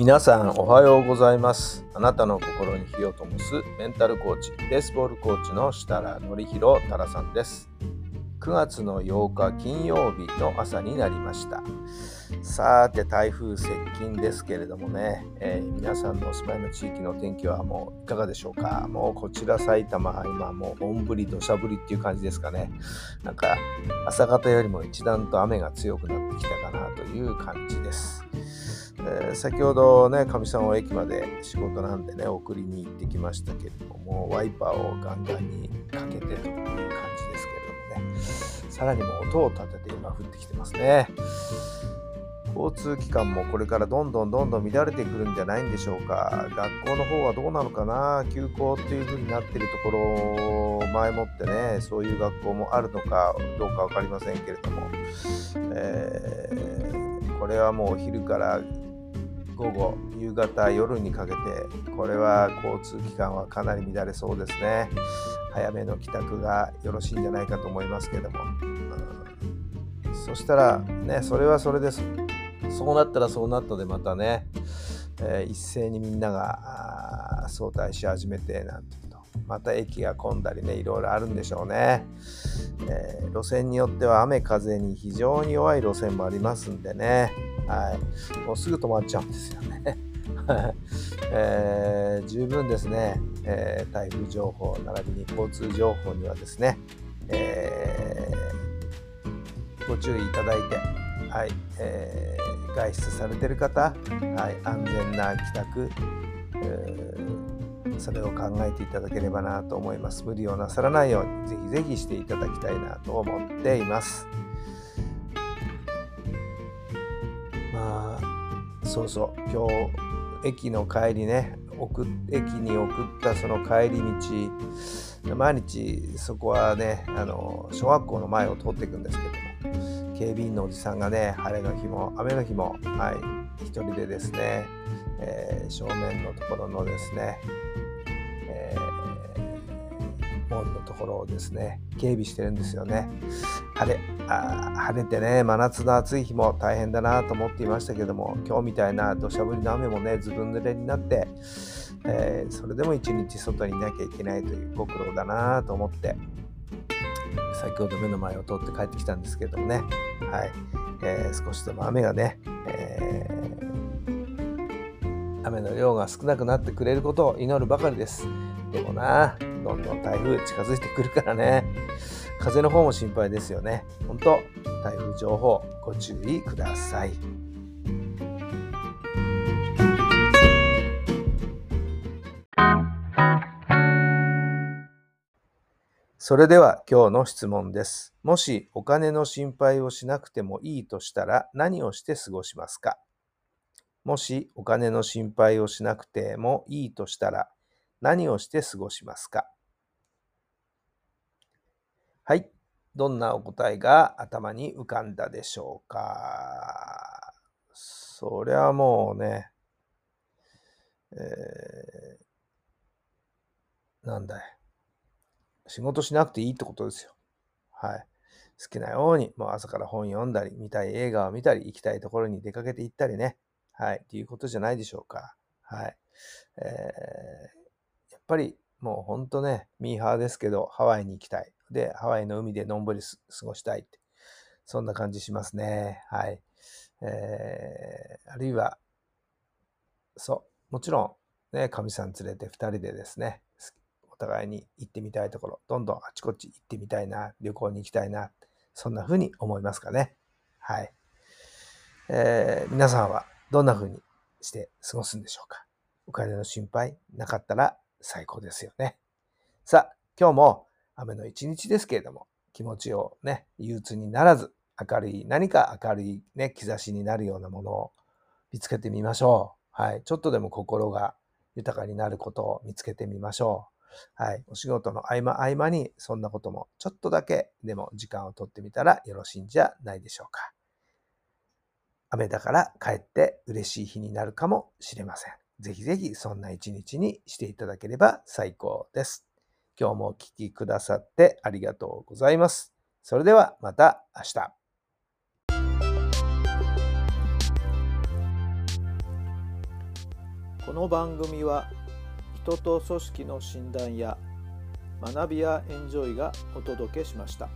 皆さんおはようございます。あなたの心に火を灯すメンタルコーチ、ベースボールコーチの設楽典弘太良さんです。9月の8日金曜日の朝になりました。さて台風接近ですけれどもね、えー皆さんのお住まいの地域の天気はもういかがでしょうか？もうこちら埼玉今もう本降り土砂降りっていう感じですかねなんか朝方よりも一段と雨が強くなってきたかなという感じです。えー先ほどねかみさんを駅まで仕事なんでね送りに行ってきましたけれどもワイパーをガンガンにかけてという感じですさらにも音を立てて今降ってきてますね。交通機関もこれからどんどんどんどん乱れてくるんじゃないんでしょうか。学校の方はどうなのかな。休校っていう風になってるところを前もってねそういう学校もあるのかどうか分かりませんけれども、えーこれはもう昼から午後夕方夜にかけてこれは交通機関はかなり乱れそうですね。早めの帰宅がよろしいんじゃないかと思いますけども、そしたらねそれはそれです。そうなったらそうなったでまたね、えー一斉にみんなが早退し始めてなんて。また駅が混んだりねいろいろあるんでしょうね、えー路線によっては雨風に非常に弱い路線もありますんでね。はい、もうすぐ止まっちゃうんですよね。えー十分ですね、えー台風情報並びに交通情報にはですね、えーご注意いただいて、はい。えー外出されてる方、はい、安全な帰宅、えそれを考えていただければなと思います。無理をなさらないようにぜひぜひしていただきたいなと思っています。まあそうそう今日駅の帰りね送っ駅に送ったその帰り道毎日そこはねあの小学校の前を通っていくんですけども警備員のおじさんがね晴れの日も雨の日もはい一人でですね、えー正面のところのですね、のところをですね。警備してるんですよね。晴れあ晴れてね真夏の暑い日も大変だなと思っていましたけども今日みたいな土砂降りの雨もねずぶ濡れになって、えーそれでも一日外にいなきゃいけないというご苦労だなと思って先ほど目の前を通って帰ってきたんですけどもね、はい。えー少しでも雨がね、えー雨の量が少なくなってくれることを祈るばかりです。でもな、どんどん台風近づいてくるからね、風の方も心配ですよね。本当、台風情報ご注意ください。それでは今日の質問です。もしお金の心配をしなくてもいいとしたら何をして過ごしますか？もしお金の心配をしなくてもいいとしたら何をして過ごしますか？はい。どんなお答えが頭に浮かんだでしょうか？そりゃもうね、えーなんだい。仕事しなくていいってことですよ。はい。好きなように、もう朝から本読んだり、見たい映画を見たり、行きたいところに出かけて行ったりね。はい。っていうことじゃないでしょうか。はい。えーやっぱりもうほんとね、ミーハーですけど、ハワイに行きたい。で、ハワイの海でのんぼり過ごしたいって。そんな感じしますね。はい。えーあるいは、そう、もちろん、ね、かみさん連れて2人でですね、お互いに行ってみたいところ、どんどんあちこち行ってみたいな、旅行に行きたいな、そんな風に思いますかね。はい。えー皆さんはどんな風にして過ごすんでしょうか。お金の心配なかったら最高ですよね。さあ、今日も雨の一日ですけれども、気持ちをね、憂鬱にならず、明るい、何か明るいね、兆しになるようなものを見つけてみましょう。はい。ちょっとでも心が豊かになることを見つけてみましょう。はい。お仕事の合間合間にそんなこともちょっとだけでも時間をとってみたらよろしいんじゃないでしょうか。雨だから帰って嬉しい日になるかもしれません。ぜひぜひそんな一日にしていただければ最高です。今日もお聴きくださってありがとうございます。それではまた明日。この番組は人と組織の診断や学びやエンジョイがお届けしました。